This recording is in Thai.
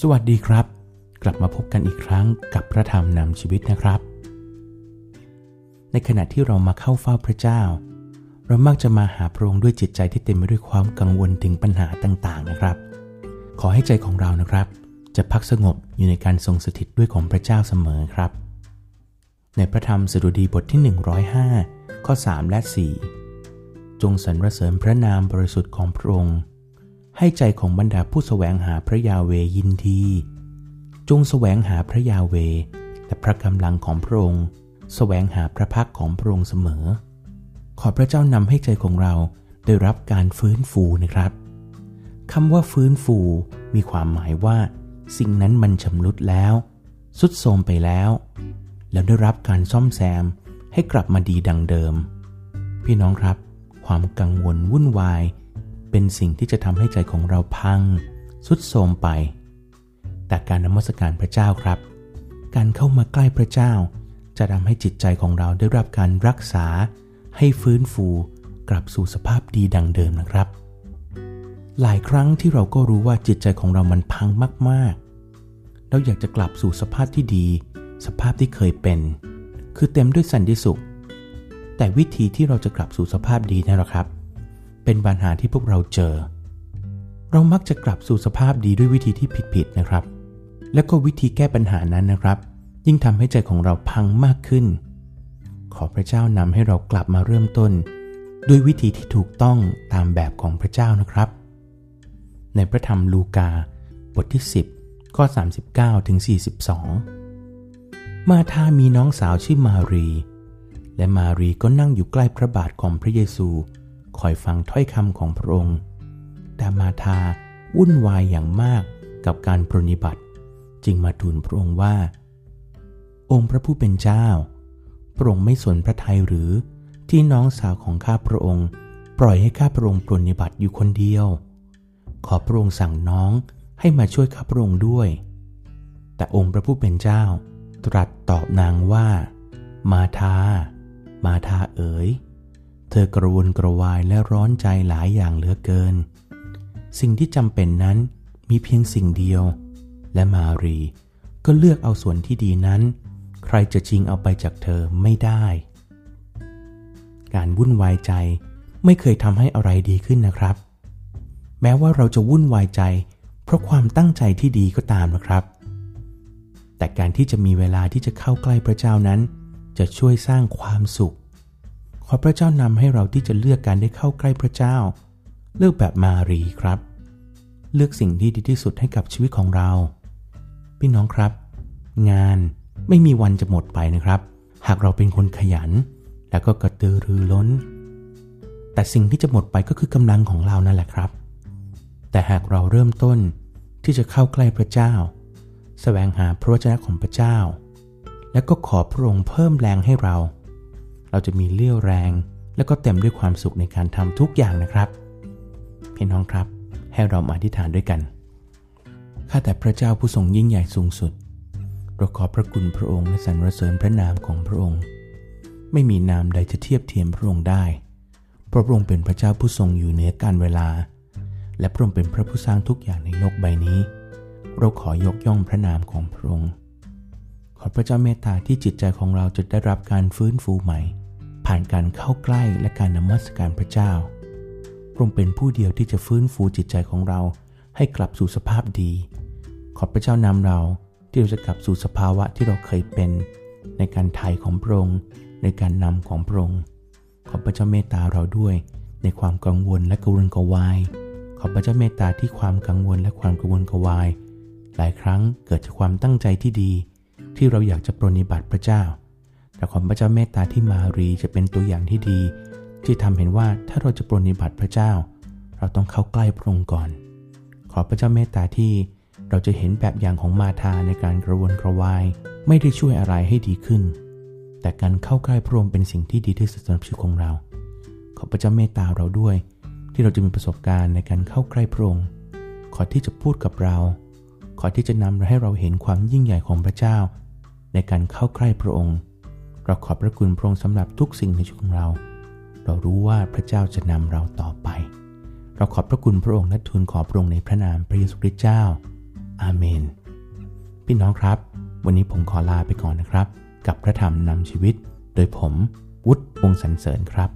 สวัสดีครับ กลับมาพบกันอีกครั้งกับพระธรรมนำชีวิตนะครับ ในขณะที่เรามาเข้าเฝ้าพระเจ้า เรามักจะมาหาพระองค์ด้วยจิตใจที่เต็มไปด้วยความกังวลถึงปัญหาต่างๆนะครับ ขอให้ใจของเรานะครับ จะพักสงบอยู่ในการทรงสถิตด้วยของพระเจ้าเสมอครับ ในพระธรรมสดุดีบทที่ 105 ข้อ 3 และ 4 จงสรรเสริญพระนามบริสุทธิ์ของพระองค์ ให้ใจของบรรดาผู้สแสวงหาพระยาเวยินดีจงสแสวงหาพระยาเวแต่พระกำลังของพระองค์สแสวงหาพระพักของพระองค์เสมอ ขอพระเจ้านำให้ใจของเราได้รับการฟื้นฟูนะครับคำว่าฟื้นฟูมีความหมายว่า สิ่งนั้นมันชำรุดแล้ว สุดโทรมไปแล้ว แล้วได้รับการซ่อมแซมให้กลับมาดีดังเดิม พี่น้องครับ ความกังวลวุ่นวาย เป็นสิ่งที่จะทำให้ใจของเราพังสุดโทมไป แต่การนมัสการพระเจ้าครับ การเข้ามาใกล้พระเจ้า จะทำให้จิตใจของเราได้รับการรักษา ให้ฟื้นฟูกลับสู่สภาพดีดังเดิมนะครับ หลายครั้งที่เราก็รู้ว่าจิตใจของเรามันพังมากๆ เราอยากจะกลับสู่สภาพที่ดี สภาพที่เคยเป็น คือเต็มด้วยสันติสุข แต่วิธีที่เราจะกลับสู่สภาพดีนั่นแหละครับ เป็นปัญหาที่พวกเราเจอ เรามักจะกลับสู่สภาพดีด้วยวิธีที่ผิดๆนะครับ แล้วก็วิธีแก้ปัญหานั้นนะครับ ยิ่งทำให้ใจของเราพังมากขึ้น ขอพระเจ้านำให้เรากลับมาเริ่มต้น ด้วยวิธีที่ถูกต้องตามแบบของพระเจ้านะครับ ในพระธรรมลูกา บทที่ 10 ข้อ 39ถึง42 มาธามีน้องสาวชื่อมารี และมารีก็นั่งอยู่ใกล้พระบาทของพระเยซู คอยฟังถ้อยคำของพระองค์ แต่มาทาวุ่นวายอย่างมากกับการปรนิบัติ จึงมาทูลพระองค์ว่า องค์พระผู้เป็นเจ้า พระองค์ไม่สนพระทัยหรือที่น้องสาวของข้าพระองค์ ปล่อยให้ข้าพระองค์ปรนิบัติอยู่คนเดียว ขอพระองค์สั่งน้องให้มาช่วยข้าพระองค์ด้วย แต่องค์พระผู้เป็นเจ้า ตรัสตอบนางว่า มาทามาทาเอ๋ย ธอกระวนกระวายและร้อนใจหลายอย่างเหลือเกิน สิ่งที่จำเป็นนั้นมีเพียงสิ่งเดียว และมารีก็เลือกเอาส่วนที่ดีนั้น ใครจะจริงเอาไปจากเธอไม่ได้ การวุ่นวายใจไม่เคยทำให้อะไรดีขึ้นนะครับ แม้ว่าเราจะวุ่นวายใจ เพราะความตั้งใจที่ดีก็ตามนะครับ แต่การที่จะมีเวลาที่จะเข้าใกล้พระเจ้านั้น จะช่วยสร้างความสุข ขอพระเจ้านำให้เราที่จะเลือกการได้เข้าใกล้พระเจ้า เลือกแบบมารีครับ เลือกสิ่งที่ดีที่สุดให้กับชีวิตของเรา พี่น้องครับ งานไม่มีวันจะหมดไปนะครับ หากเราเป็นคนขยัน แล้วก็กระตือรือร้น แต่สิ่งที่จะหมดไปก็คือกำลังของเรานั่นแหละครับ แต่หากเราเริ่มต้นที่จะเข้าใกล้พระเจ้าสแสวงหาพระวจนะของพระเจ้า แล้วก็ขอพระองค์เพิ่มแรงให้เรา เราจะมีเลี้ยวแรง และก็เต็มด้วยความสุขในการทำทุกอย่างนะครับพี่น้องครับ ให้เรามาอธิษฐานด้วยกัน ข้าแต่พระเจ้าผู้ทรงยิ่งใหญ่สูงสุดเราขอพระคุณพระองค์และสรรเสริญพระนามของพระองค์ ไม่มีนามใดจะเทียบเทียมพระองค์ได้ เพราะพระองค์เป็นพระเจ้าผู้ทรงอยู่เหนือการเวลา และพระองค์เป็นพระผู้สร้างทุกอย่างในโลกใบนี้ เราขอยกย่องพระนามของพระองค์ ขอพระเจ้าเมตตาที่จิตใจของเราจะได้รับการฟื้นฟูใหม่ ผ่านการเข้าใกล้และการนมัสการพระเจ้าพระองค์เป็นผู้เดียวที่จะฟื้นฟูจิตใจของเราให้กลับสู่สภาพดี ขอพระเจ้านำเราที่เราจะกลับสู่สภาวะที่เราเคยเป็น ในการไถ่ของพระองค์ในการนำของพระองค์ขอพระเจ้าเมตตาเราด้วยในความกังวลและกวนกวาย ขอพระเจ้าเมตตาที่ความกังวลและความกังวลกวาย หลายครั้งเกิดจากความตั้งใจที่ดี ที่เราอยากจะปรนิบัติพระเจ้า แต่ขอพระเจ้าเมตตาที่มารีจะเป็นตัวอย่างที่ดี ที่ทำเห็นว่าถ้าเราจะปรนิบัติพระเจ้า เราต้องเข้าใกล้พระองค์ก่อน ขอพระเจ้าเมตตาที่เราจะเห็นแบบอย่างของมาธาในการกระวนกระวาย ไม่ได้ช่วยอะไรให้ดีขึ้น แต่การเข้าใกล้พระองค์เป็นสิ่งที่ดีที่สุดสำหรับชีวิตของเรา ขอพระเจ้าเมตตาเราด้วย ที่เราจะมีประสบการณ์ในการเข้าใกล้พระองค์ขอที่จะพูดกับเรา ขอที่จะนำให้เราเห็นความยิ่งใหญ่ของพระเจ้า ในการเข้าใกล้พระองค์ เราขอบพระคุณพระองค์สำหรับทุกสิ่งในชีวิตของเรา เรารู้ว่าพระเจ้าจะนำเราต่อไป เราขอบพระคุณพระองค์และทูลขอพระองค์ในพระนามพระเยซูคริสต์เจ้า อาเมน พี่น้องครับ วันนี้ผมขอลาไปก่อนนะครับ กับพระธรรมนำชีวิต โดยผมวุฒิวงสรรเสริญครับ